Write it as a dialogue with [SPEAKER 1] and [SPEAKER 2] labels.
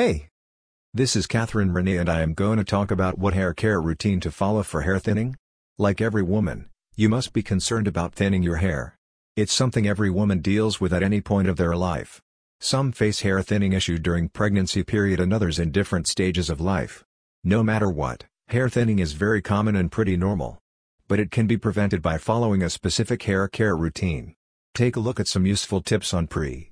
[SPEAKER 1] Hey! This is Catherine Renee and I am going to talk about what hair care routine to follow for hair thinning. Like every woman, you must be concerned about thinning your hair. It's something every woman deals with at any point of their life. Some face hair thinning issue during pregnancy period and others in different stages of life. No matter what, hair thinning is very common and pretty normal. But it can be prevented by following a specific hair care routine. Take a look at some useful tips on pre